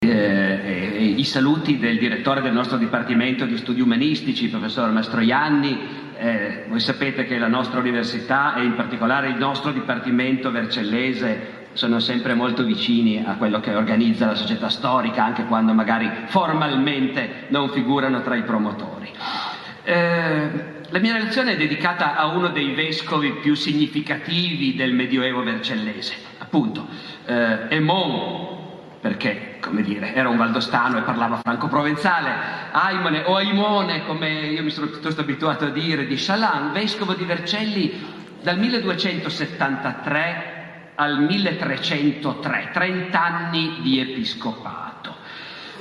Eh, I saluti del direttore del nostro Dipartimento di Studi Umanistici, il professor Mastroianni. Eh, voi sapete che la nostra università e in particolare il nostro Dipartimento Vercellese sono sempre molto vicini a quello che organizza la società storica, anche quando magari formalmente non figurano tra i promotori. Eh, la mia relazione è dedicata a uno dei vescovi più significativi del Medioevo vercellese, appunto, eh, Emon perché, come dire, era un valdostano e parlava franco-provenzale, Aimone o Aimone, come io mi sono piuttosto abituato a dire, di Chalan, vescovo di Vercelli dal 1273 al 1303, 30 anni di episcopato.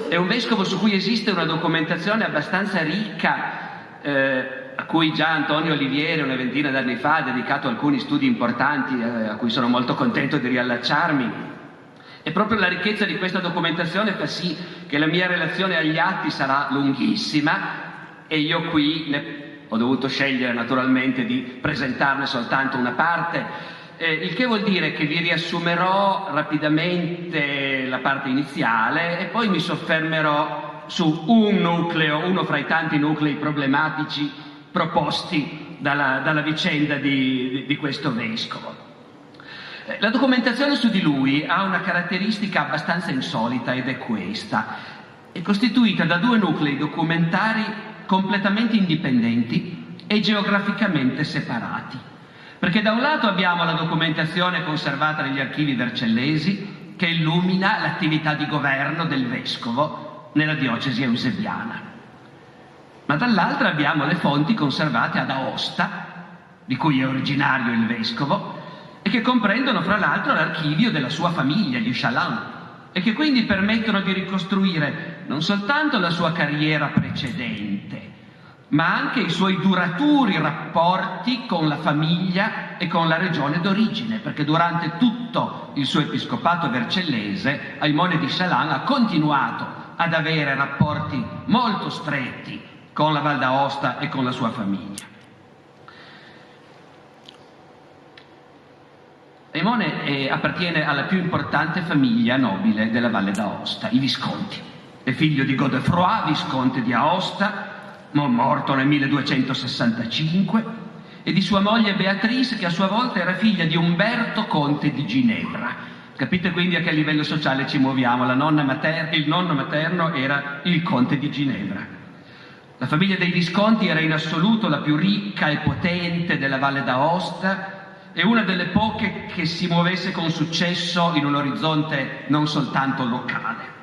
È un vescovo su cui esiste una documentazione abbastanza ricca, eh, a cui già Antonio Olivieri una ventina d'anni fa ha dedicato alcuni studi importanti, eh, a cui sono molto contento di riallacciarmi. E proprio la ricchezza di questa documentazione fa sì che la mia relazione agli atti sarà lunghissima e io qui ne ho dovuto scegliere naturalmente di presentarne soltanto una parte, eh, il che vuol dire che vi riassumerò rapidamente la parte iniziale e poi mi soffermerò su un nucleo, uno fra i tanti nuclei problematici proposti dalla, dalla vicenda di, di, di questo vescovo. La documentazione su di lui ha una caratteristica abbastanza insolita ed è questa. È costituita da due nuclei documentari completamente indipendenti e geograficamente separati. Perché da un lato abbiamo la documentazione conservata negli archivi vercellesi che illumina l'attività di governo del vescovo nella diocesi eusebiana. Ma dall'altra abbiamo le fonti conservate ad Aosta, di cui è originario il vescovo, e che comprendono fra l'altro l'archivio della sua famiglia, gli Chaland, e che quindi permettono di ricostruire non soltanto la sua carriera precedente, ma anche i suoi duraturi rapporti con la famiglia e con la regione d'origine, perché durante tutto il suo episcopato vercellese Aimone di Chaland ha continuato ad avere rapporti molto stretti con la Val d'Aosta e con la sua famiglia. Aimone eh, appartiene alla più importante famiglia nobile della Valle d'Aosta, i Visconti. È figlio di Godefroy, visconte di Aosta, morto nel 1265, e di sua moglie Beatrice, che a sua volta era figlia di Umberto, conte di Ginevra. Capite quindi a che livello sociale ci muoviamo? Materna, il nonno materno era il conte di Ginevra. La famiglia dei Visconti era in assoluto la più ricca e potente della Valle d'Aosta, è una delle poche che si muovesse con successo in un orizzonte non soltanto locale.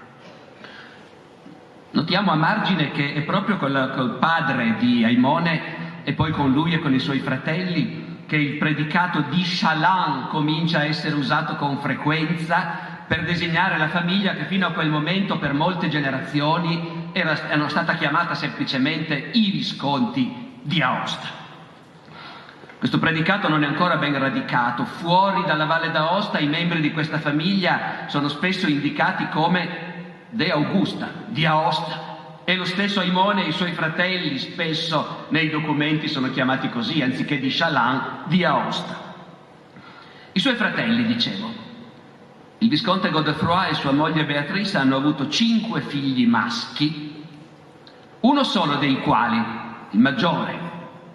Notiamo a margine che è proprio col, col padre di Aimone e poi con lui e con i suoi fratelli che il predicato di Shalan comincia a essere usato con frequenza per designare la famiglia che fino a quel momento per molte generazioni era, era stata chiamata semplicemente i Visconti di Aosta. Questo predicato non è ancora ben radicato. Fuori dalla Valle d'Aosta i membri di questa famiglia sono spesso indicati come De Augusta, di Aosta. E lo stesso Aimone e i suoi fratelli spesso nei documenti sono chiamati così, anziché di Chalan, di Aosta. I suoi fratelli, dicevo, il visconte Godefroy e sua moglie Beatrice hanno avuto cinque figli maschi, uno solo dei quali, il maggiore,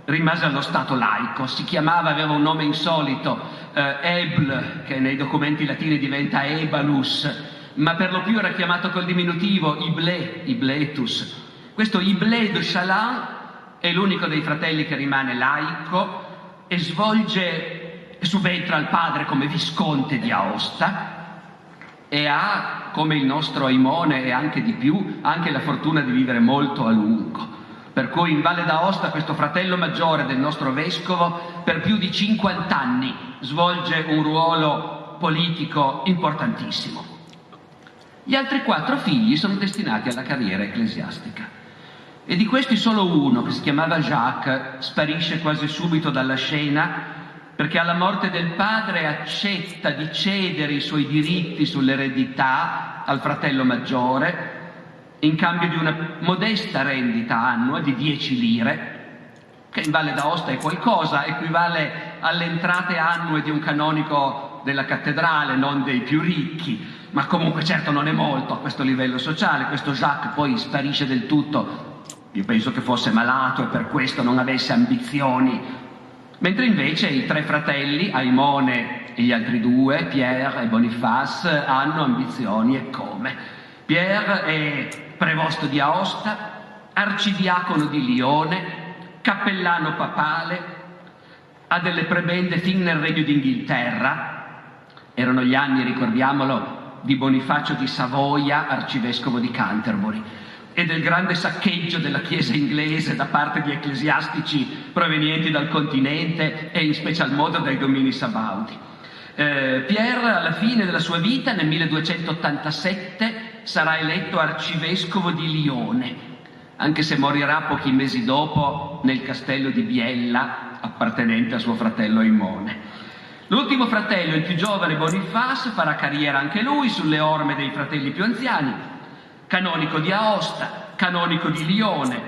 rimase allo stato laico, si chiamava, aveva un nome insolito, eh, Ebl, che nei documenti latini diventa Ebalus, ma per lo più era chiamato col diminutivo Iblé, Ibletus. Questo Iblé de Chaland è l'unico dei fratelli che rimane laico e svolge, subentra al padre come visconte di Aosta e ha, come il nostro Aimone e anche di più, anche la fortuna di vivere molto a lungo. Per cui in Valle d'Aosta questo fratello maggiore del nostro vescovo per più di 50 anni svolge un ruolo politico importantissimo. Gli altri quattro figli sono destinati alla carriera ecclesiastica. E di questi solo uno, che si chiamava Jacques, sparisce quasi subito dalla scena perché alla morte del padre accetta di cedere i suoi diritti sull'eredità al fratello maggiore in cambio di una modesta rendita annua di 10 lire, che in Valle d'Aosta è qualcosa, equivale alle entrate annue di un canonico della cattedrale, non dei più ricchi, ma comunque certo non è molto a questo livello sociale. Questo Jacques poi sparisce del tutto, io penso che fosse malato e per questo non avesse ambizioni, mentre invece i tre fratelli, Aimone e gli altri due, Pierre e Boniface, hanno ambizioni e come. Pierre è prevosto di Aosta, arcidiacono di Lione, cappellano papale, ha delle prebende fin nel regno d'Inghilterra, erano gli anni, ricordiamolo, di Bonifacio di Savoia, arcivescovo di Canterbury, e del grande saccheggio della Chiesa inglese da parte di ecclesiastici provenienti dal continente e in special modo dai domini sabaudi. Eh, Pierre alla fine della sua vita, nel 1287, sarà eletto arcivescovo di Lione, anche se morirà pochi mesi dopo nel castello di Biella, appartenente a suo fratello Imone. L'ultimo fratello, il più giovane Boniface, farà carriera anche lui sulle orme dei fratelli più anziani, canonico di Aosta, canonico di Lione,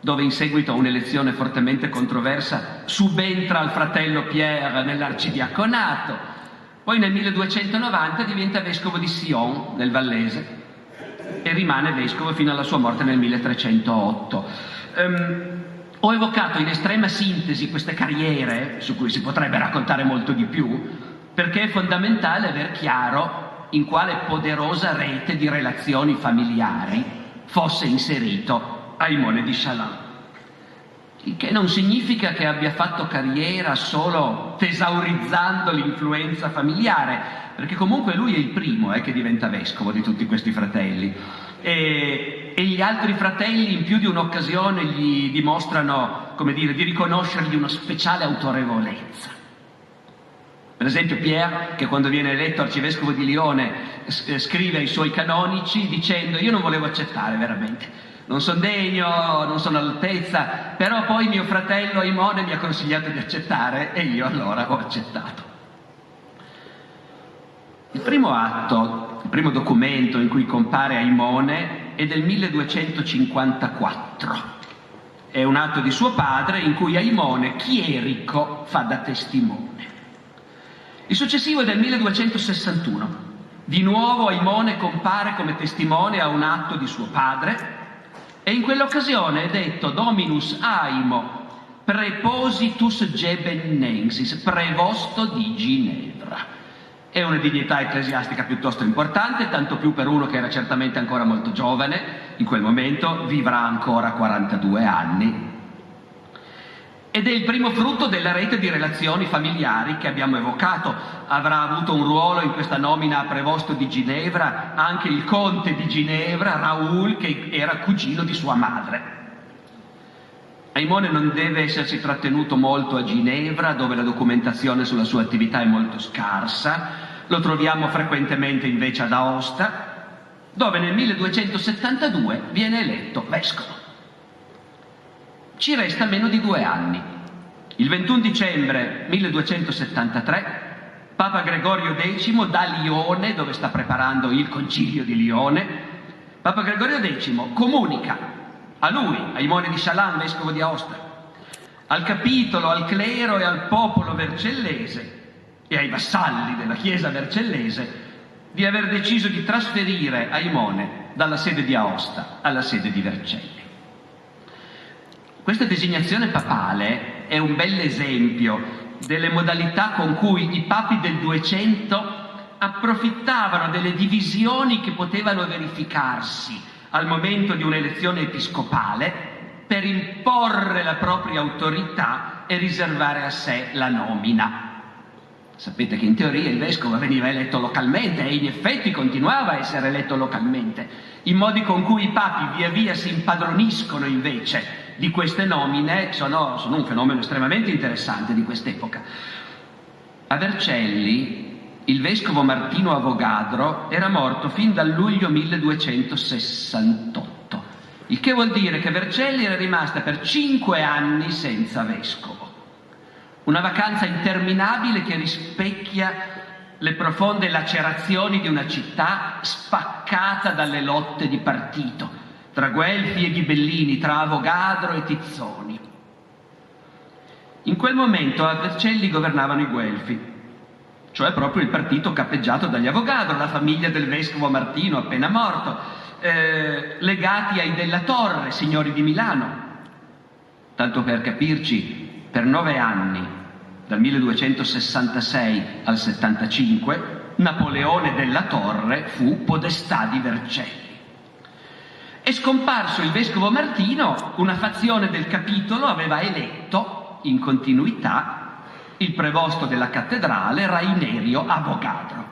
dove in seguito a un'elezione fortemente controversa subentra al fratello Pierre nell'arcidiaconato, poi nel 1290 diventa vescovo di Sion, nel Vallese, e rimane vescovo fino alla sua morte nel 1308. Um, ehm, ho evocato in estrema sintesi queste carriere, su cui si potrebbe raccontare molto di più, perché è fondamentale aver chiaro in quale poderosa rete di relazioni familiari fosse inserito Aimone di Chaland. Il che non significa che abbia fatto carriera solo tesaurizzando l'influenza familiare, perché comunque lui è il primo eh, che diventa vescovo di tutti questi fratelli. E, e, gli altri fratelli in più di un'occasione gli dimostrano, come dire, di riconoscergli una speciale autorevolezza. Per esempio Pierre, che quando viene eletto arcivescovo di Lione, scrive ai suoi canonici dicendo io non volevo accettare veramente non sono degno, non sono all'altezza, però poi mio fratello Aimone mi ha consigliato di accettare e io allora ho accettato. Il primo atto, il primo documento in cui compare Aimone è del 1254. È un atto di suo padre in cui Aimone, chierico, fa da testimone. Il successivo è del 1261. Di nuovo Aimone compare come testimone a un atto di suo padre e in quell'occasione è detto Dominus Aimo prepositus gebennensis, prevosto di Ginevra. È una dignità ecclesiastica piuttosto importante, tanto più per uno che era certamente ancora molto giovane, in quel momento vivrà ancora 42 anni, ed è il primo frutto della rete di relazioni familiari che abbiamo evocato. Avrà avuto un ruolo in questa nomina a prevosto di Ginevra anche il conte di Ginevra, Raoul, che era cugino di sua madre. Aimone non deve essersi trattenuto molto a Ginevra, dove la documentazione sulla sua attività è molto scarsa. Lo troviamo frequentemente invece ad Aosta, dove nel 1272 viene eletto vescovo ci resta meno di due anni. Il 21 dicembre 1273 Papa Gregorio X da Lione, dove sta preparando il concilio di Lione, Papa Gregorio X comunica a lui, ai Mone di Chaland, vescovo di Aosta, al capitolo, al clero e al popolo vercellese e ai vassalli della Chiesa vercellese di aver deciso di trasferire Aimone dalla sede di Aosta alla sede di Vercelli. Questa designazione papale è un bel esempio delle modalità con cui i papi del 200 approfittavano delle divisioni che potevano verificarsi al momento di un'elezione episcopale per imporre la propria autorità e riservare a sé la nomina. Sapete che in teoria il vescovo veniva eletto localmente e in effetti continuava a essere eletto localmente. I modi con cui i papi via via si impadroniscono invece di queste nomine sono, sono un fenomeno estremamente interessante di quest'epoca. A Vercelli il vescovo Martino Avogadro era morto fin dal luglio 1268, il che vuol dire che Vercelli era rimasta per cinque anni senza vescovo. Una vacanza interminabile che rispecchia le profonde lacerazioni di una città spaccata dalle lotte di partito, tra Guelfi e Ghibellini, tra Avogadro e Tizzoni. In quel momento a Vercelli governavano i Guelfi, cioè proprio il partito cappeggiato dagli Avogadro, la famiglia del vescovo Martino appena morto, eh, legati ai Della Torre, signori di Milano. Tanto per capirci, per nove anni, dal 1266 al 75, Napoleone della Torre fu podestà di Vercelli. È scomparso il vescovo Martino, una fazione del capitolo aveva eletto in continuità il prevosto della cattedrale Rainerio Avogadro.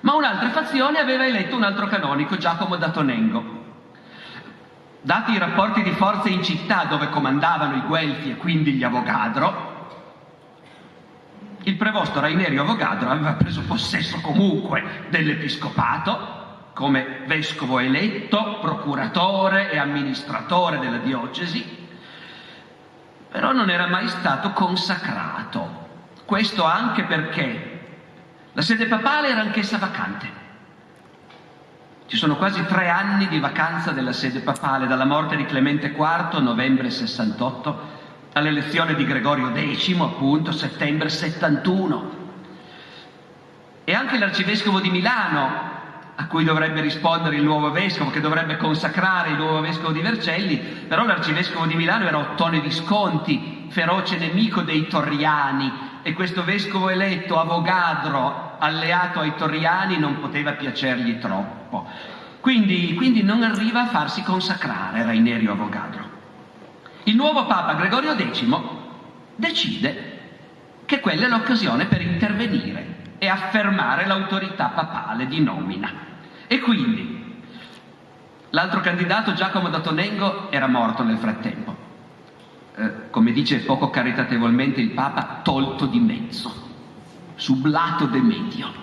Ma un'altra fazione aveva eletto un altro canonico, Giacomo da Tonengo, Dati i rapporti di forze in città dove comandavano i Guelfi e quindi gli Avogadro, il prevosto Rainerio Avogadro aveva preso possesso comunque dell'episcopato come vescovo eletto, procuratore e amministratore della diocesi, però non era mai stato consacrato. Questo anche perché la sede papale era anch'essa vacante. Ci sono quasi tre anni di vacanza della sede papale, dalla morte di Clemente IV, novembre 68, all'elezione di Gregorio X, appunto, settembre 71. E anche l'arcivescovo di Milano, a cui dovrebbe rispondere il nuovo vescovo, che dovrebbe consacrare il nuovo vescovo di Vercelli, però l'arcivescovo di Milano era Ottone Visconti, feroce nemico dei Torriani, e questo vescovo eletto, Avogadro, alleato ai Torriani, non poteva piacergli troppo. Quindi, quindi non arriva a farsi consacrare Rainerio Avogadro. Il nuovo Papa Gregorio X decide che quella è l'occasione per intervenire e affermare l'autorità papale di nomina. E quindi l'altro candidato, Giacomo da Tonengo, era morto nel frattempo. Eh, come dice poco caritatevolmente il Papa, tolto di mezzo, sublato de medio.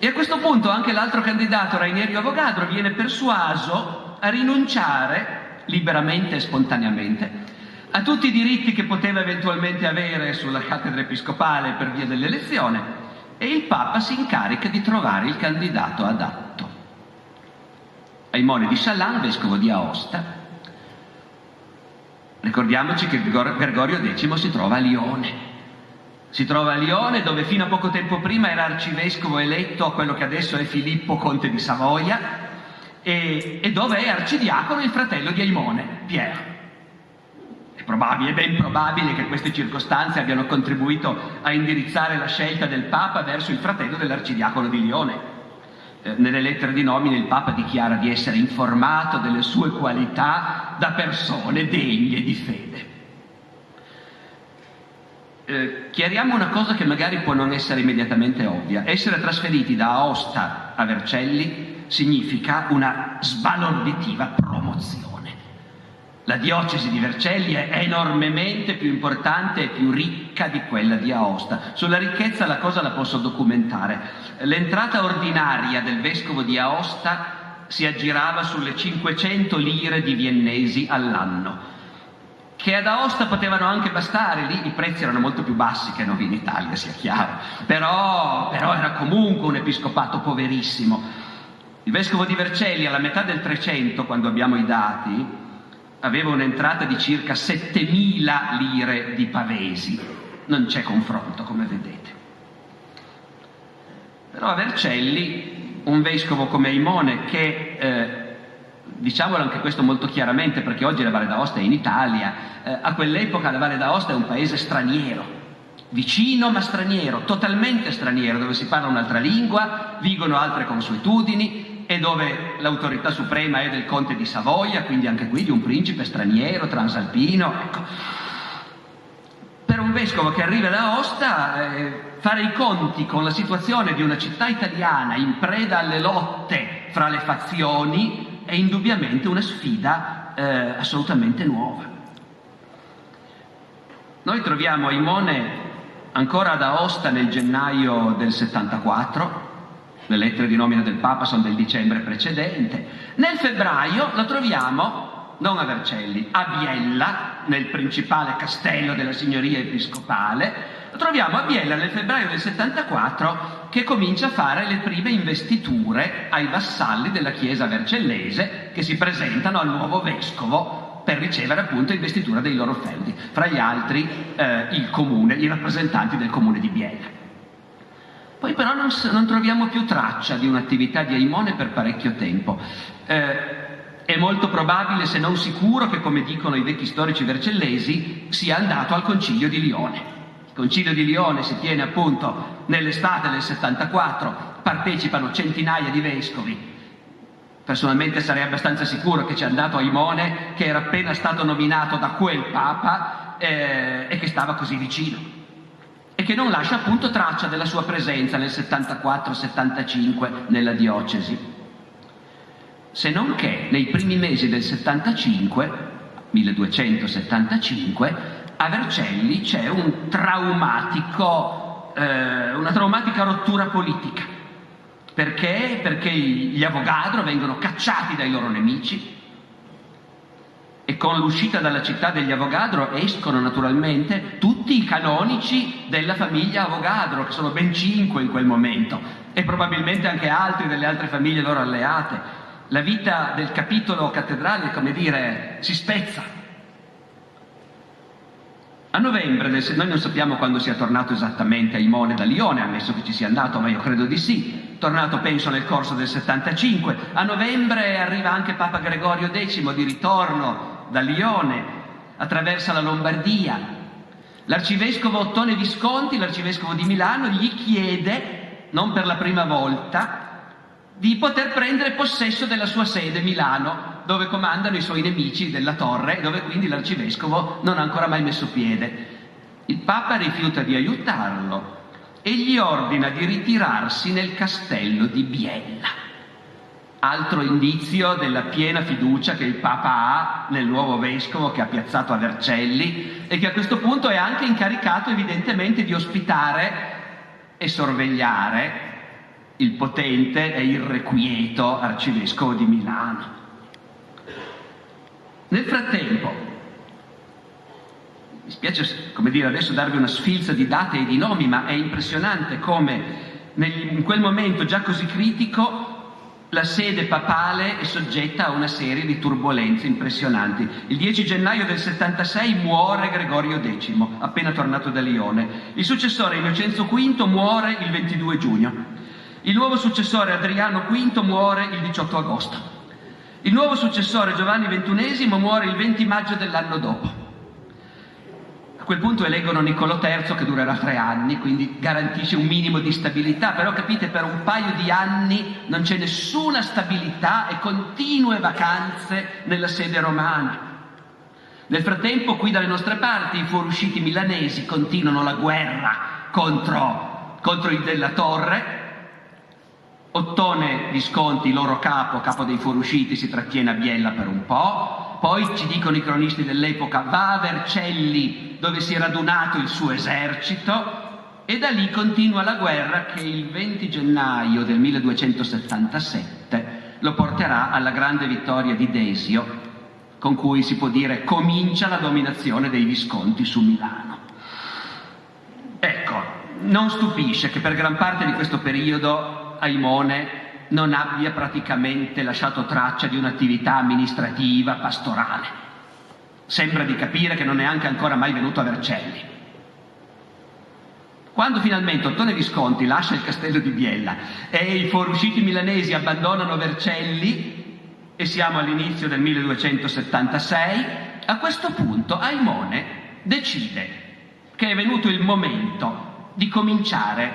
E a questo punto anche l'altro candidato, Rainerio Avogadro, viene persuaso a rinunciare liberamente e spontaneamente a tutti i diritti che poteva eventualmente avere sulla cattedra episcopale per via dell'elezione e il Papa si incarica di trovare il candidato adatto. Aimone di Chalan, vescovo di Aosta, Ricordiamoci che Gregorio X si trova a Lione. Si trova a Lione dove fino a poco tempo prima era arcivescovo eletto a quello che adesso è Filippo Conte di Savoia e, e dove è arcidiacono il fratello di Aimone, Pier. È probabile, ben probabile che queste circostanze abbiano contribuito a indirizzare la scelta del Papa verso il fratello dell'arcidiacono di Lione. Eh, nelle lettere di nomine il Papa dichiara di essere informato delle sue qualità da persone degne di fede. Eh, chiariamo una cosa che magari può non essere immediatamente ovvia. Essere trasferiti da Aosta a Vercelli significa una sbalorditiva promozione. La diocesi di Vercelli è enormemente più importante e più ricca di quella di Aosta. Sulla ricchezza la cosa la posso documentare. L'entrata ordinaria del vescovo di Aosta si aggirava sulle 500 lire di viennesi all'anno, che ad Aosta potevano anche bastare, lì i prezzi erano molto più bassi che non in Italia, sia chiaro, però, però era comunque un episcopato poverissimo. Il vescovo di Vercelli alla metà del 300, quando abbiamo i dati, aveva un'entrata di circa 7.000 lire di pavesi. Non c'è confronto, come vedete. Però a Vercelli, un vescovo come Aimone, che, eh, diciamolo anche questo molto chiaramente, perché oggi la Valle d'Aosta è in Italia, eh, a quell'epoca la Valle d'Aosta è un paese straniero, vicino ma straniero, totalmente straniero, dove si parla un'altra lingua, vigono altre consuetudini dove l'autorità suprema è del conte di Savoia, quindi anche qui di un principe straniero, transalpino. Ecco. Per un vescovo che arriva da Osta, eh, fare i conti con la situazione di una città italiana in preda alle lotte fra le fazioni è indubbiamente una sfida eh, assolutamente nuova. Noi troviamo Aimone ancora ad Aosta nel gennaio del 74, le lettere di nomina del Papa sono del dicembre precedente, nel febbraio lo troviamo non a Vercelli, a Biella, nel principale castello della signoria episcopale, lo troviamo a Biella nel febbraio del 74 che comincia a fare le prime investiture ai vassalli della chiesa vercellese che si presentano al nuovo vescovo per ricevere appunto investitura dei loro feudi, fra gli altri eh, il comune, i rappresentanti del comune di Biella. Poi però non, non troviamo più traccia di un'attività di Aimone per parecchio tempo. Eh, è molto probabile, se non sicuro, che come dicono i vecchi storici vercellesi, sia andato al concilio di Lione. Il concilio di Lione si tiene appunto nell'estate del 74, partecipano centinaia di vescovi, Personalmente sarei abbastanza sicuro che ci è andato Aimone, che era appena stato nominato da quel Papa eh, e che stava così vicino. Che non lascia appunto traccia della sua presenza nel 74-75 nella diocesi. Se non che nei primi mesi del 75, 1275, a Vercelli c'è un eh, una traumatica rottura politica perché? Perché gli Avogadro vengono cacciati dai loro nemici e con l'uscita dalla città degli Avogadro escono naturalmente tutti i canonici della famiglia Avogadro, che sono ben cinque in quel momento, e probabilmente anche altri delle altre famiglie loro alleate. La vita del capitolo cattedrale, come dire, si spezza. A novembre, del, noi non sappiamo quando sia tornato esattamente a Imone da Lione, ammesso che ci sia andato, ma io credo di sì, tornato penso nel corso del 75. A novembre arriva anche Papa Gregorio X di ritorno da Lione, attraversa la Lombardia. L'arcivescovo Ottone Visconti, l'arcivescovo di Milano, gli chiede, non per la prima volta, di poter prendere possesso della sua sede Milano dove comandano i suoi nemici della torre, dove quindi l'arcivescovo non ha ancora mai messo piede. Il Papa rifiuta di aiutarlo e gli ordina di ritirarsi nel castello di Biella. Altro indizio della piena fiducia che il Papa ha nel nuovo vescovo che ha piazzato a Vercelli e che a questo punto è anche incaricato evidentemente di ospitare e sorvegliare il potente e irrequieto arcivescovo di Milano. Nel frattempo, mi spiace come dire adesso darvi una sfilza di date e di nomi, ma è impressionante come in quel momento già così critico la sede papale è soggetta a una serie di turbulenze impressionanti. Il 10 gennaio del 76 muore Gregorio X, appena tornato da Lione. Il successore Innocenzo V muore il 22 giugno. Il nuovo successore Adriano V muore il 18 agosto. Il nuovo successore Giovanni XXI muore il 20 maggio dell'anno dopo. Quel punto eleggono Niccolò III che durerà tre anni, quindi garantisce un minimo di stabilità, però capite per un paio di anni non c'è nessuna stabilità e continue vacanze nella sede romana. Nel frattempo qui dalle nostre parti i fuoriusciti milanesi continuano la guerra contro, contro il della Torre, Ottone Visconti, loro capo, capo dei fuoriusciti, si trattiene a Biella per un po', poi ci dicono i cronisti dell'epoca va a Vercelli dove si è radunato il suo esercito e da lì continua la guerra che il 20 gennaio del 1277 lo porterà alla grande vittoria di Desio, con cui si può dire comincia la dominazione dei Visconti su Milano. Ecco, non stupisce che per gran parte di questo periodo Aimone non abbia praticamente lasciato traccia di un'attività amministrativa, pastorale. Sembra di capire che non è anche ancora mai venuto a Vercelli. Quando finalmente Ottone Visconti lascia il castello di Biella e i fuoriusciti milanesi abbandonano Vercelli, e siamo all'inizio del 1276, a questo punto Aimone decide che è venuto il momento di cominciare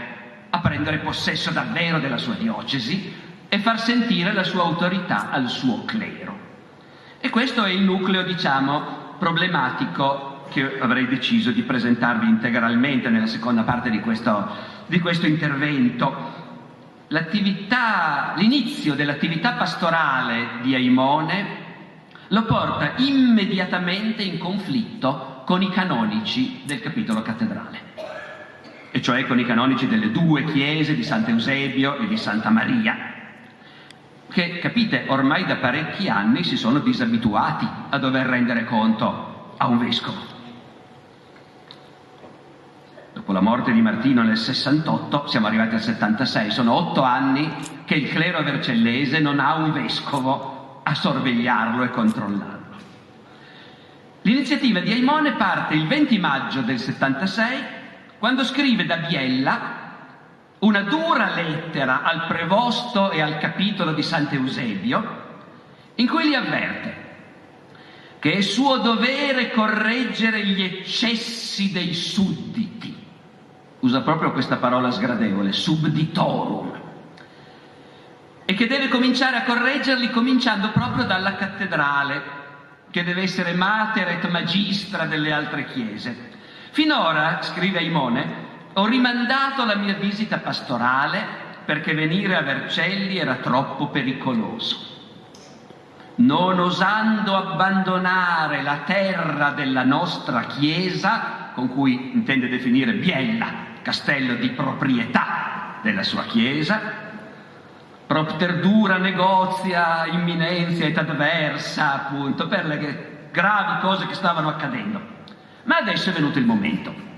a prendere possesso davvero della sua diocesi e far sentire la sua autorità al suo clero. E questo è il nucleo, diciamo, problematico che avrei deciso di presentarvi integralmente nella seconda parte di questo, di questo intervento. L'inizio dell'attività pastorale di Aimone lo porta immediatamente in conflitto con i canonici del capitolo cattedrale, e cioè con i canonici delle due chiese di Sant'Eusebio e di Santa Maria, che, capite, ormai da parecchi anni si sono disabituati a dover rendere conto a un vescovo. Dopo la morte di Martino nel 68, siamo arrivati al 76, sono otto anni che il clero vercellese non ha un vescovo a sorvegliarlo e controllarlo. L'iniziativa di Aimone parte il 20 maggio del 76, quando scrive da Biella una dura lettera al prevosto e al capitolo di Sant'Eusebio, in cui li avverte che è suo dovere correggere gli eccessi dei sudditi. Usa proprio questa parola sgradevole, subditorum. E che deve cominciare a correggerli cominciando proprio dalla cattedrale, che deve essere mater et magistra delle altre chiese. Finora, scrive Aimone, ho rimandato la mia visita pastorale perché venire a Vercelli era troppo pericoloso. Non osando abbandonare la terra della nostra chiesa, con cui intende definire Biella, castello di proprietà della sua chiesa, propter dura negozia imminenzia et adversa, appunto, per le gravi cose che stavano accadendo. Ma adesso è venuto il momento.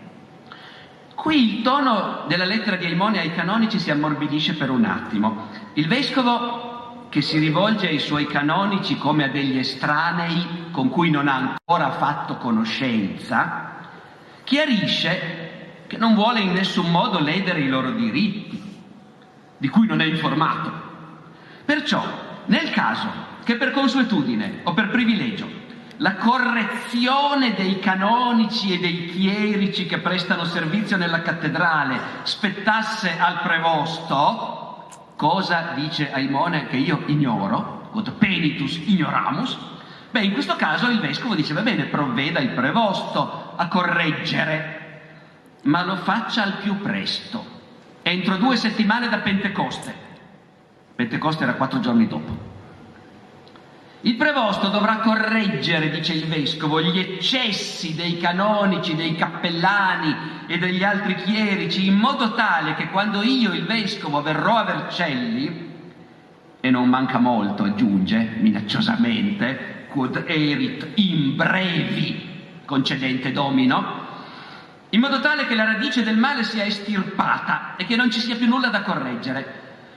Qui il tono della lettera di Aimone ai canonici si ammorbidisce per un attimo. Il vescovo che si rivolge ai suoi canonici come a degli estranei con cui non ha ancora fatto conoscenza, chiarisce che non vuole in nessun modo ledere i loro diritti, di cui non è informato. Perciò, nel caso che per consuetudine o per privilegio la correzione dei canonici e dei chierici che prestano servizio nella cattedrale spettasse al prevosto, cosa dice Aimone che io ignoro, quod penitus ignoramus, beh in questo caso il vescovo dice va bene, provveda il prevosto a correggere, ma lo faccia al più presto, entro due settimane da Pentecoste. Pentecoste era quattro giorni dopo. Il prevosto dovrà correggere, dice il vescovo, gli eccessi dei canonici, dei cappellani e degli altri chierici, in modo tale che quando io, il vescovo, verrò a Vercelli, e non manca molto, aggiunge minacciosamente, quod erit in brevi, concedente domino, in modo tale che la radice del male sia estirpata e che non ci sia più nulla da correggere.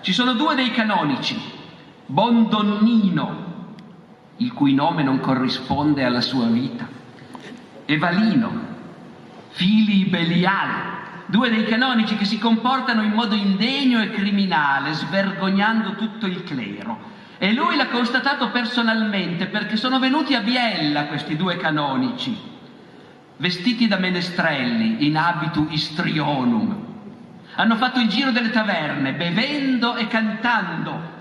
Ci sono due dei canonici, Bondonnino, il cui nome non corrisponde alla sua vita, e Valino, fili Belial, due dei canonici che si comportano in modo indegno e criminale, svergognando tutto il clero. E lui l'ha constatato personalmente perché sono venuti a Biella questi due canonici vestiti da menestrelli in abitu istrionum. Hanno fatto il giro delle taverne, bevendo e cantando,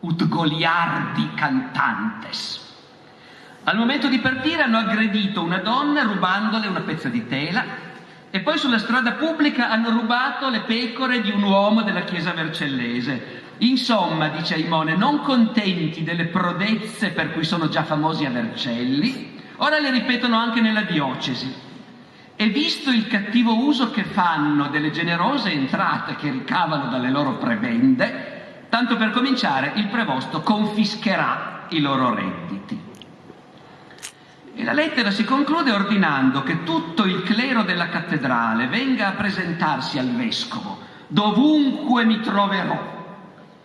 ut goliardi cantantes. Al momento di partire hanno aggredito una donna rubandole una pezza di tela e poi sulla strada pubblica hanno rubato le pecore di un uomo della chiesa vercellese. Insomma, dice Aimone, non contenti delle prodezze per cui sono già famosi a Vercelli, ora le ripetono anche nella diocesi. E visto il cattivo uso che fanno delle generose entrate che ricavano dalle loro prebende, tanto per cominciare il prevosto confischerà i loro redditi. E la lettera si conclude ordinando che tutto il clero della cattedrale venga a presentarsi al vescovo, dovunque mi troverò,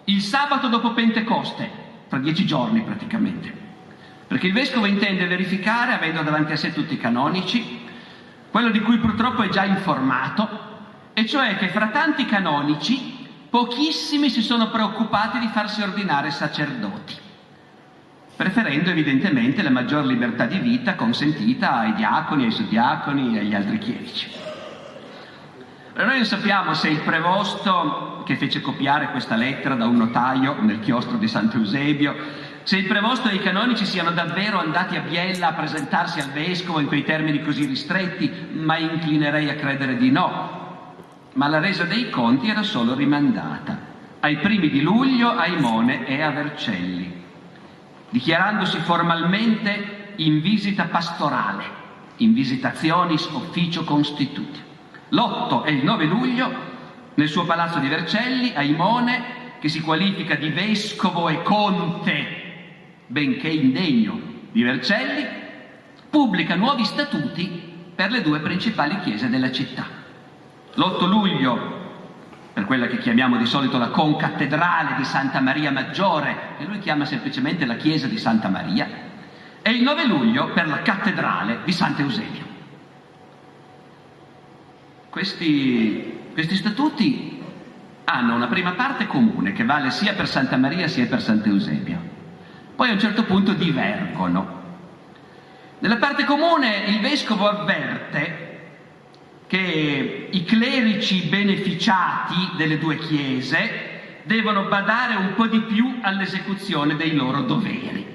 il sabato dopo Pentecoste, tra dieci giorni praticamente. Perché il vescovo intende verificare, avendo davanti a sé tutti i canonici, quello di cui purtroppo è già informato, e cioè che fra tanti canonici pochissimi si sono preoccupati di farsi ordinare sacerdoti preferendo evidentemente la maggior libertà di vita consentita ai diaconi, ai suddiaconi e agli altri chierici. Noi non sappiamo se il prevosto che fece copiare questa lettera da un notaio nel chiostro di Sant'Eusebio, se il prevosto e i canonici siano davvero andati a Biella a presentarsi al vescovo in quei termini così ristretti, ma inclinerei a credere di no. Ma la resa dei conti era solo rimandata ai primi di luglio a Imone e a Vercelli dichiarandosi formalmente in visita pastorale, in visitationis officio constituti. L'8 e il 9 luglio, nel suo palazzo di Vercelli, a Imone, che si qualifica di vescovo e conte, benché indegno, di Vercelli, pubblica nuovi statuti per le due principali chiese della città. L'8 luglio per quella che chiamiamo di solito la concattedrale di Santa Maria Maggiore, che lui chiama semplicemente la chiesa di Santa Maria, e il 9 luglio per la cattedrale di Sant'Eusebio. Questi, questi statuti hanno una prima parte comune che vale sia per Santa Maria sia per Sant'Eusebio, poi a un certo punto divergono. Nella parte comune il vescovo avverte che i clerici beneficiati delle due chiese devono badare un po' di più all'esecuzione dei loro doveri.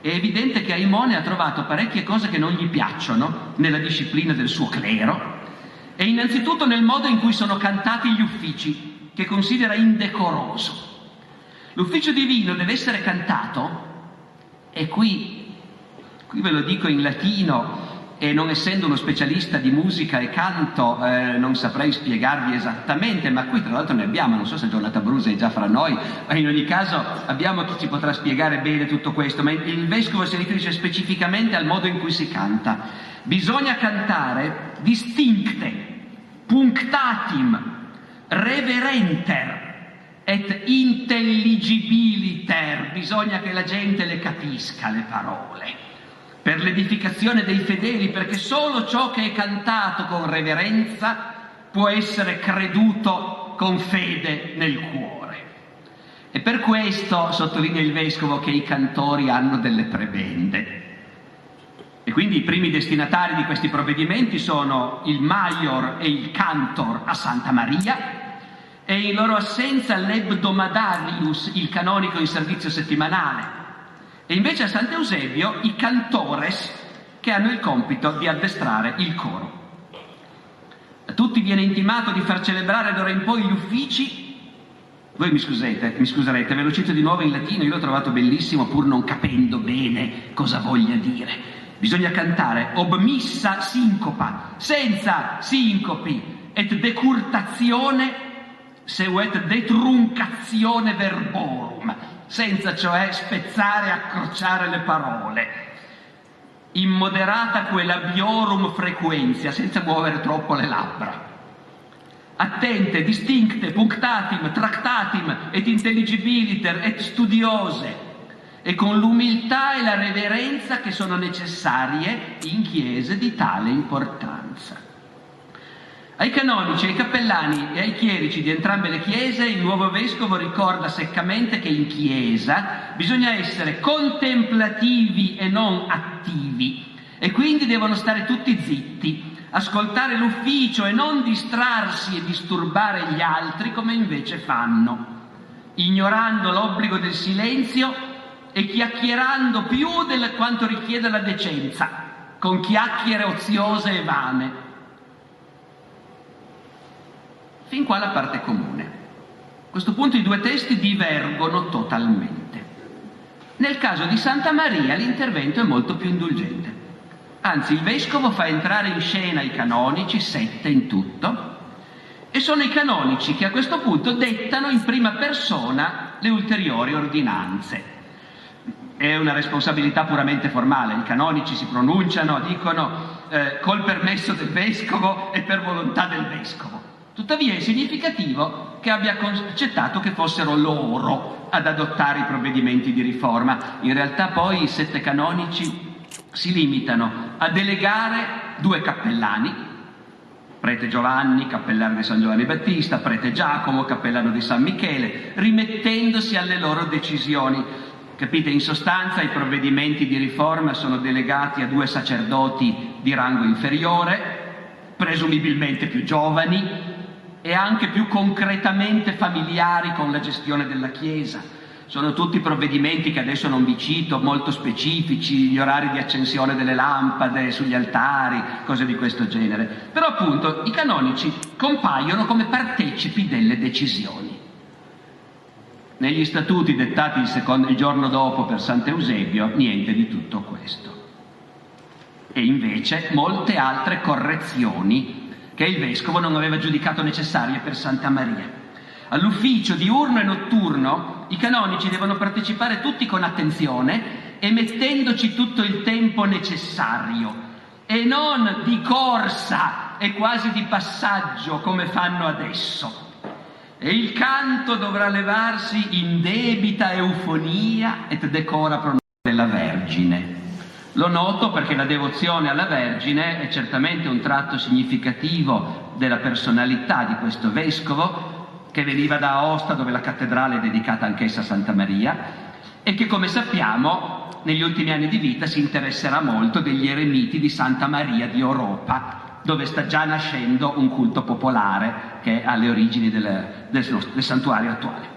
È evidente che Aimone ha trovato parecchie cose che non gli piacciono nella disciplina del suo clero e innanzitutto nel modo in cui sono cantati gli uffici, che considera indecoroso. L'ufficio divino deve essere cantato, e qui, qui ve lo dico in latino, e non essendo uno specialista di musica e canto eh, non saprei spiegarvi esattamente, ma qui tra l'altro ne abbiamo, non so se Giornata Brusa è già fra noi, ma in ogni caso abbiamo chi ci potrà spiegare bene tutto questo, ma il vescovo si riferisce specificamente al modo in cui si canta. Bisogna cantare distincte, punctatim, reverenter et intelligibiliter, bisogna che la gente le capisca le parole per l'edificazione dei fedeli, perché solo ciò che è cantato con reverenza può essere creduto con fede nel cuore. E per questo sottolinea il vescovo che i cantori hanno delle prebende. E quindi i primi destinatari di questi provvedimenti sono il Maior e il Cantor a Santa Maria e in loro assenza l'Ebdomadarius, il canonico in servizio settimanale, e invece a Sant'Eusebio i cantores che hanno il compito di addestrare il coro. A tutti viene intimato di far celebrare d'ora in poi gli uffici. Voi mi scusate, mi scuserete, ve lo cito di nuovo in latino, io l'ho trovato bellissimo pur non capendo bene cosa voglia dire. Bisogna cantare obmissa sincopa, senza sincopi, et decurtazione, seuet detruncazione verborum senza cioè spezzare e accrociare le parole. Immoderata quella biorum frequenzia, senza muovere troppo le labbra. Attente, distincte, punctatim, tractatim et intelligibiliter et studiose, e con l'umiltà e la reverenza che sono necessarie in chiese di tale importanza. Ai canonici, ai cappellani e ai chierici di entrambe le chiese il nuovo vescovo ricorda seccamente che in chiesa bisogna essere contemplativi e non attivi e quindi devono stare tutti zitti, ascoltare l'ufficio e non distrarsi e disturbare gli altri come invece fanno, ignorando l'obbligo del silenzio e chiacchierando più di quanto richiede la decenza, con chiacchiere oziose e vane. Fin qua la parte comune. A questo punto i due testi divergono totalmente. Nel caso di Santa Maria l'intervento è molto più indulgente. Anzi, il vescovo fa entrare in scena i canonici, sette in tutto, e sono i canonici che a questo punto dettano in prima persona le ulteriori ordinanze. È una responsabilità puramente formale, i canonici si pronunciano, dicono eh, col permesso del vescovo e per volontà del vescovo. Tuttavia è significativo che abbia accettato che fossero loro ad adottare i provvedimenti di riforma. In realtà poi i sette canonici si limitano a delegare due cappellani, prete Giovanni, cappellano di San Giovanni Battista, prete Giacomo, cappellano di San Michele, rimettendosi alle loro decisioni. Capite, in sostanza i provvedimenti di riforma sono delegati a due sacerdoti di rango inferiore, presumibilmente più giovani, e anche più concretamente familiari con la gestione della Chiesa. Sono tutti provvedimenti che adesso non vi cito, molto specifici, gli orari di accensione delle lampade sugli altari, cose di questo genere. Però appunto i canonici compaiono come partecipi delle decisioni. Negli statuti dettati il, secondo, il giorno dopo per Sant'Eusebio, niente di tutto questo. E invece molte altre correzioni che il vescovo non aveva giudicato necessarie per Santa Maria. All'ufficio diurno e notturno i canonici devono partecipare tutti con attenzione e mettendoci tutto il tempo necessario e non di corsa e quasi di passaggio come fanno adesso. E il canto dovrà levarsi in debita eufonia et decora pronome della Vergine. Lo noto perché la devozione alla Vergine è certamente un tratto significativo della personalità di questo vescovo che veniva da Aosta dove la cattedrale è dedicata anch'essa a Santa Maria e che come sappiamo negli ultimi anni di vita si interesserà molto degli eremiti di Santa Maria di Europa dove sta già nascendo un culto popolare che è alle origini del, del, del santuario attuale.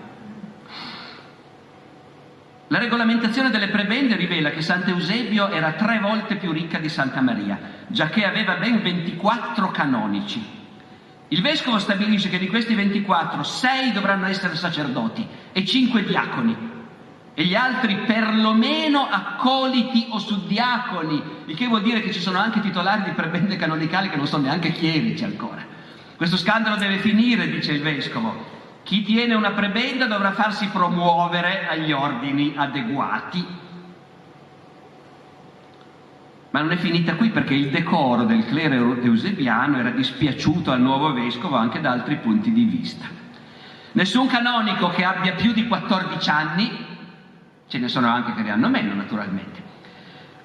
La regolamentazione delle prebende rivela che Sant'Eusebio era tre volte più ricca di Santa Maria, giacché aveva ben 24 canonici. Il vescovo stabilisce che di questi 24, 6 dovranno essere sacerdoti e 5 diaconi, e gli altri perlomeno accoliti o suddiaconi, il che vuol dire che ci sono anche titolari di prebende canonicali che non sono neanche chierici ancora. Questo scandalo deve finire, dice il vescovo, chi tiene una prebenda dovrà farsi promuovere agli ordini adeguati. Ma non è finita qui perché il decoro del clero eusebiano era dispiaciuto al nuovo vescovo anche da altri punti di vista. Nessun canonico che abbia più di 14 anni, ce ne sono anche che ne hanno meno naturalmente,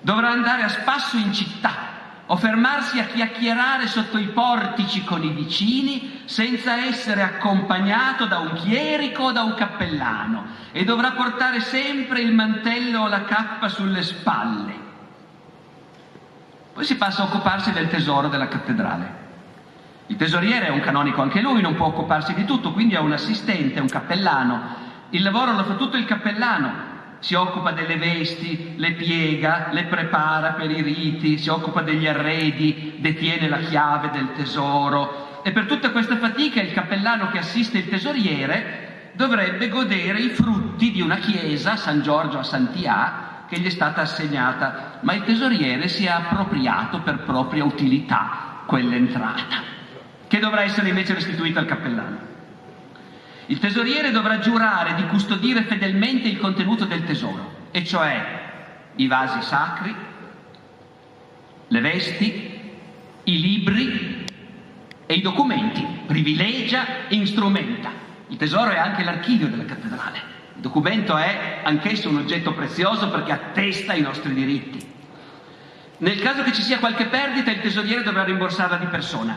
dovrà andare a spasso in città o fermarsi a chiacchierare sotto i portici con i vicini senza essere accompagnato da un chierico o da un cappellano e dovrà portare sempre il mantello o la cappa sulle spalle. Poi si passa a occuparsi del tesoro della cattedrale. Il tesoriere è un canonico anche lui, non può occuparsi di tutto, quindi ha un assistente, un cappellano. Il lavoro lo fa tutto il cappellano, si occupa delle vesti, le piega, le prepara per i riti, si occupa degli arredi, detiene la chiave del tesoro. E per tutta questa fatica il cappellano che assiste il tesoriere dovrebbe godere i frutti di una chiesa, San Giorgio a Santià, che gli è stata assegnata, ma il tesoriere si è appropriato per propria utilità quell'entrata, che dovrà essere invece restituita al cappellano. Il tesoriere dovrà giurare di custodire fedelmente il contenuto del tesoro, e cioè i vasi sacri, le vesti, i libri e i documenti, privilegia e instrumenta. Il tesoro è anche l'archivio della cattedrale. Il documento è anch'esso un oggetto prezioso perché attesta i nostri diritti. Nel caso che ci sia qualche perdita, il tesoriere dovrà rimborsarla di persona.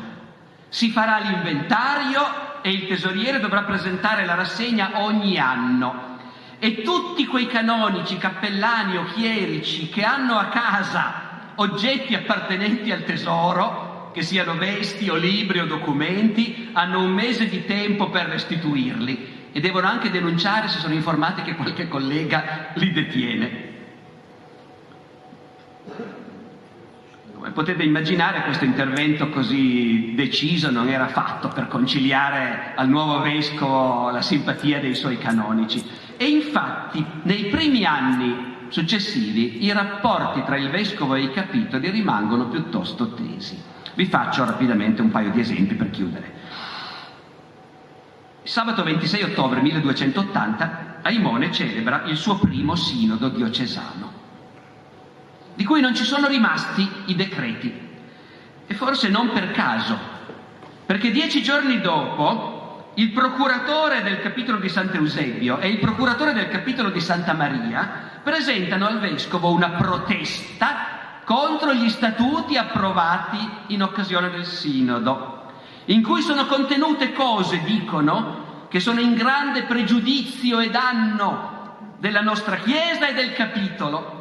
Si farà l'inventario e il tesoriere dovrà presentare la rassegna ogni anno. E tutti quei canonici, cappellani o chierici che hanno a casa oggetti appartenenti al tesoro, che siano vesti o libri o documenti, hanno un mese di tempo per restituirli e devono anche denunciare se sono informati che qualche collega li detiene. Come potete immaginare questo intervento così deciso non era fatto per conciliare al nuovo vescovo la simpatia dei suoi canonici e infatti nei primi anni successivi i rapporti tra il vescovo e i capitoli rimangono piuttosto tesi. Vi faccio rapidamente un paio di esempi per chiudere. Sabato 26 ottobre 1280 Aimone celebra il suo primo sinodo diocesano, di cui non ci sono rimasti i decreti, e forse non per caso, perché dieci giorni dopo il procuratore del capitolo di Sant'Eusebio e il procuratore del capitolo di Santa Maria presentano al vescovo una protesta contro gli statuti approvati in occasione del sinodo in cui sono contenute cose, dicono, che sono in grande pregiudizio e danno della nostra Chiesa e del capitolo.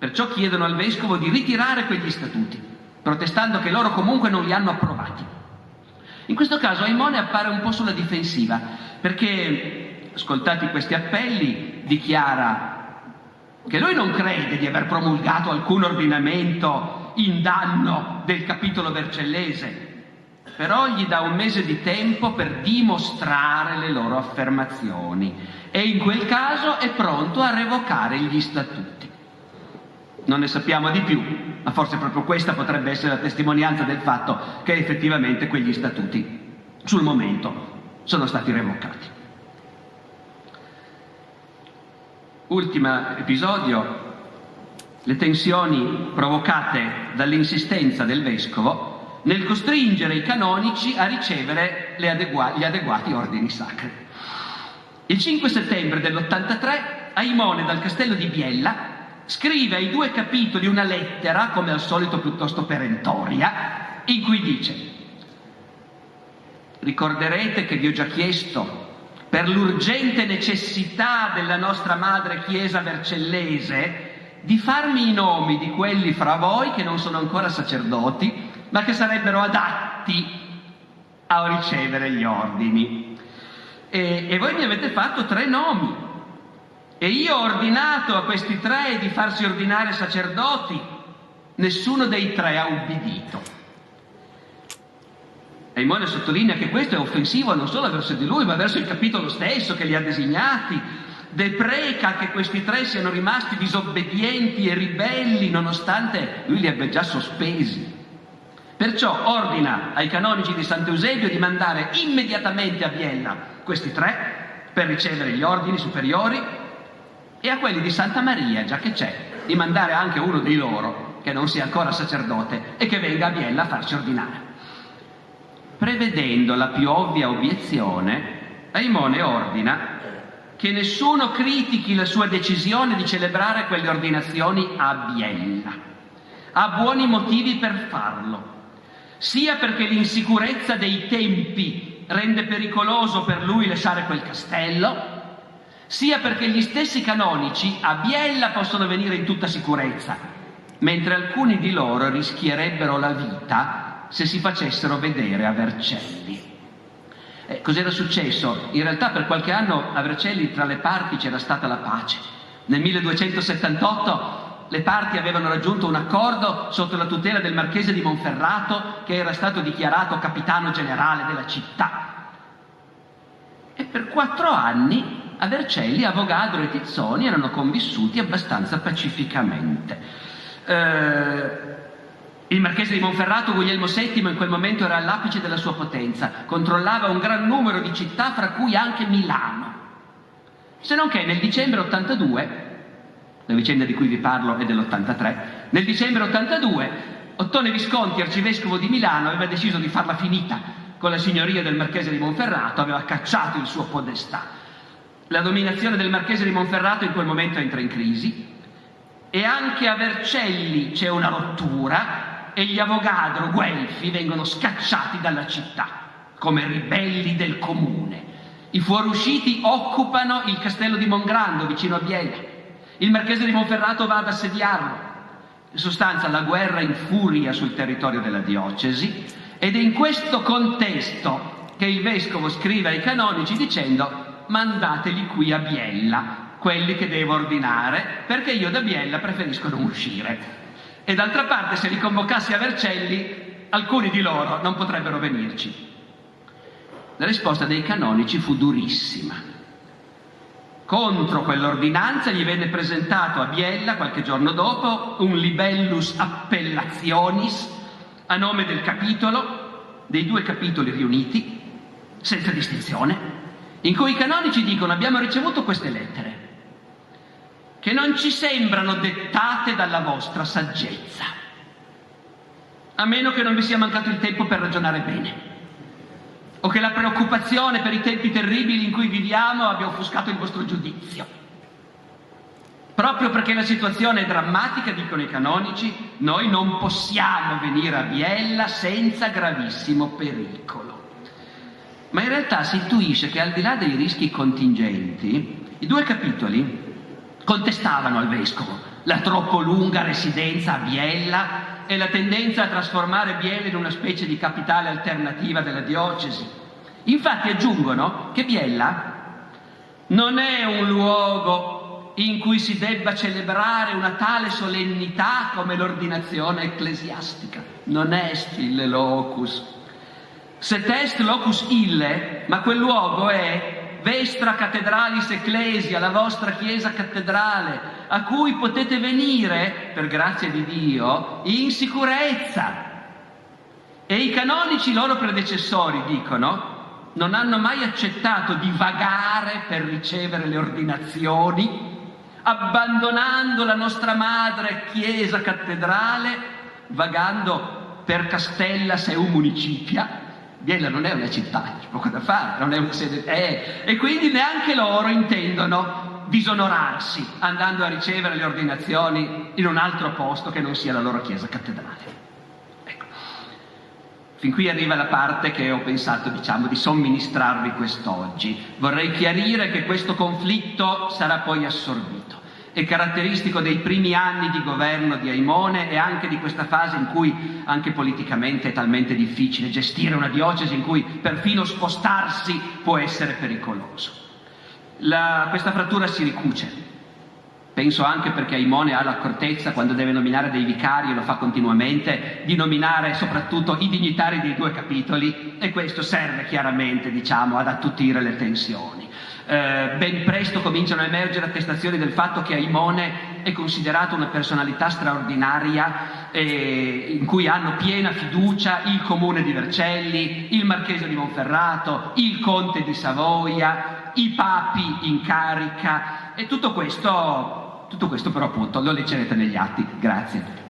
Perciò chiedono al Vescovo di ritirare quegli statuti, protestando che loro comunque non li hanno approvati. In questo caso Aimone appare un po' sulla difensiva, perché, ascoltati questi appelli, dichiara che lui non crede di aver promulgato alcun ordinamento in danno del capitolo vercellese, però gli dà un mese di tempo per dimostrare le loro affermazioni e in quel caso è pronto a revocare gli statuti. Non ne sappiamo di più, ma forse proprio questa potrebbe essere la testimonianza del fatto che effettivamente quegli statuti sul momento sono stati revocati. Ultimo episodio, le tensioni provocate dall'insistenza del vescovo nel costringere i canonici a ricevere adegua- gli adeguati ordini sacri. Il 5 settembre dell'83 Aimone dal castello di Biella scrive ai due capitoli una lettera, come al solito piuttosto perentoria, in cui dice Ricorderete che vi ho già chiesto, per l'urgente necessità della nostra madre Chiesa vercellese, di farmi i nomi di quelli fra voi che non sono ancora sacerdoti ma che sarebbero adatti a ricevere gli ordini. E, e voi mi avete fatto tre nomi e io ho ordinato a questi tre di farsi ordinare sacerdoti, nessuno dei tre ha ubbidito. E Imone sottolinea che questo è offensivo non solo verso di lui, ma verso il capitolo stesso che li ha designati. Depreca che questi tre siano rimasti disobbedienti e ribelli, nonostante lui li abbia già sospesi. Perciò ordina ai canonici di Sant'Eusebio di mandare immediatamente a Biella questi tre per ricevere gli ordini superiori e a quelli di Santa Maria, già che c'è, di mandare anche uno di loro che non sia ancora sacerdote e che venga a Biella a farci ordinare. Prevedendo la più ovvia obiezione, Aimone ordina che nessuno critichi la sua decisione di celebrare quelle ordinazioni a Biella. Ha buoni motivi per farlo sia perché l'insicurezza dei tempi rende pericoloso per lui lasciare quel castello, sia perché gli stessi canonici a Biella possono venire in tutta sicurezza, mentre alcuni di loro rischierebbero la vita se si facessero vedere a Vercelli. Eh, cos'era successo? In realtà per qualche anno a Vercelli tra le parti c'era stata la pace. Nel 1278 le parti avevano raggiunto un accordo sotto la tutela del marchese di Monferrato che era stato dichiarato capitano generale della città. E per quattro anni a Vercelli Avogadro e Tizzoni erano convissuti abbastanza pacificamente. Eh, il marchese di Monferrato, Guglielmo VII, in quel momento era all'apice della sua potenza, controllava un gran numero di città, fra cui anche Milano. Se non che nel dicembre 82 la vicenda di cui vi parlo è dell'83, nel dicembre 82 Ottone Visconti, arcivescovo di Milano, aveva deciso di farla finita con la signoria del marchese di Monferrato, aveva cacciato il suo podestà. La dominazione del marchese di Monferrato in quel momento entra in crisi e anche a Vercelli c'è una rottura e gli Avogadro, Guelfi, vengono scacciati dalla città come ribelli del comune. I fuoriusciti occupano il castello di Mongrando vicino a Biella il marchese di Monferrato va ad assediarlo In sostanza la guerra infuria sul territorio della diocesi ed è in questo contesto che il vescovo scrive ai canonici dicendo mandateli qui a Biella, quelli che devo ordinare, perché io da Biella preferisco non uscire. E d'altra parte se li convocassi a Vercelli, alcuni di loro non potrebbero venirci. La risposta dei canonici fu durissima. Contro quell'ordinanza gli venne presentato a Biella qualche giorno dopo un libellus appellationis a nome del capitolo, dei due capitoli riuniti, senza distinzione, in cui i canonici dicono abbiamo ricevuto queste lettere che non ci sembrano dettate dalla vostra saggezza, a meno che non vi sia mancato il tempo per ragionare bene o che la preoccupazione per i tempi terribili in cui viviamo abbia offuscato il vostro giudizio. Proprio perché la situazione è drammatica, dicono i canonici, noi non possiamo venire a Biella senza gravissimo pericolo. Ma in realtà si intuisce che al di là dei rischi contingenti, i due capitoli contestavano al vescovo la troppo lunga residenza a Biella e la tendenza a trasformare Biella in una specie di capitale alternativa della diocesi. Infatti aggiungono che Biella non è un luogo in cui si debba celebrare una tale solennità come l'ordinazione ecclesiastica. Non est ille locus. Set est locus ille, ma quel luogo è Vestra Cathedralis Ecclesia, la vostra chiesa cattedrale, a cui potete venire, per grazia di Dio, in sicurezza. E i canonici loro predecessori dicono non hanno mai accettato di vagare per ricevere le ordinazioni, abbandonando la nostra madre chiesa cattedrale, vagando per Castella se un municipia, Biella non è una città, c'è poco da fare, non è una sede. Eh, e quindi neanche loro intendono disonorarsi andando a ricevere le ordinazioni in un altro posto che non sia la loro chiesa cattedrale. Ecco. Fin qui arriva la parte che ho pensato, diciamo, di somministrarvi quest'oggi. Vorrei chiarire che questo conflitto sarà poi assorbito è caratteristico dei primi anni di governo di Aimone e anche di questa fase in cui anche politicamente è talmente difficile gestire una diocesi in cui perfino spostarsi può essere pericoloso. La, questa frattura si ricuce. Penso anche perché Aimone ha l'accortezza, quando deve nominare dei vicari, lo fa continuamente, di nominare soprattutto i dignitari dei due capitoli e questo serve chiaramente, diciamo, ad attutire le tensioni. Eh, ben presto cominciano a emergere attestazioni del fatto che Aimone è considerato una personalità straordinaria eh, in cui hanno piena fiducia il comune di Vercelli, il marchese di Monferrato, il conte di Savoia, i papi in carica e tutto questo, tutto questo però appunto lo leggerete negli atti. Grazie.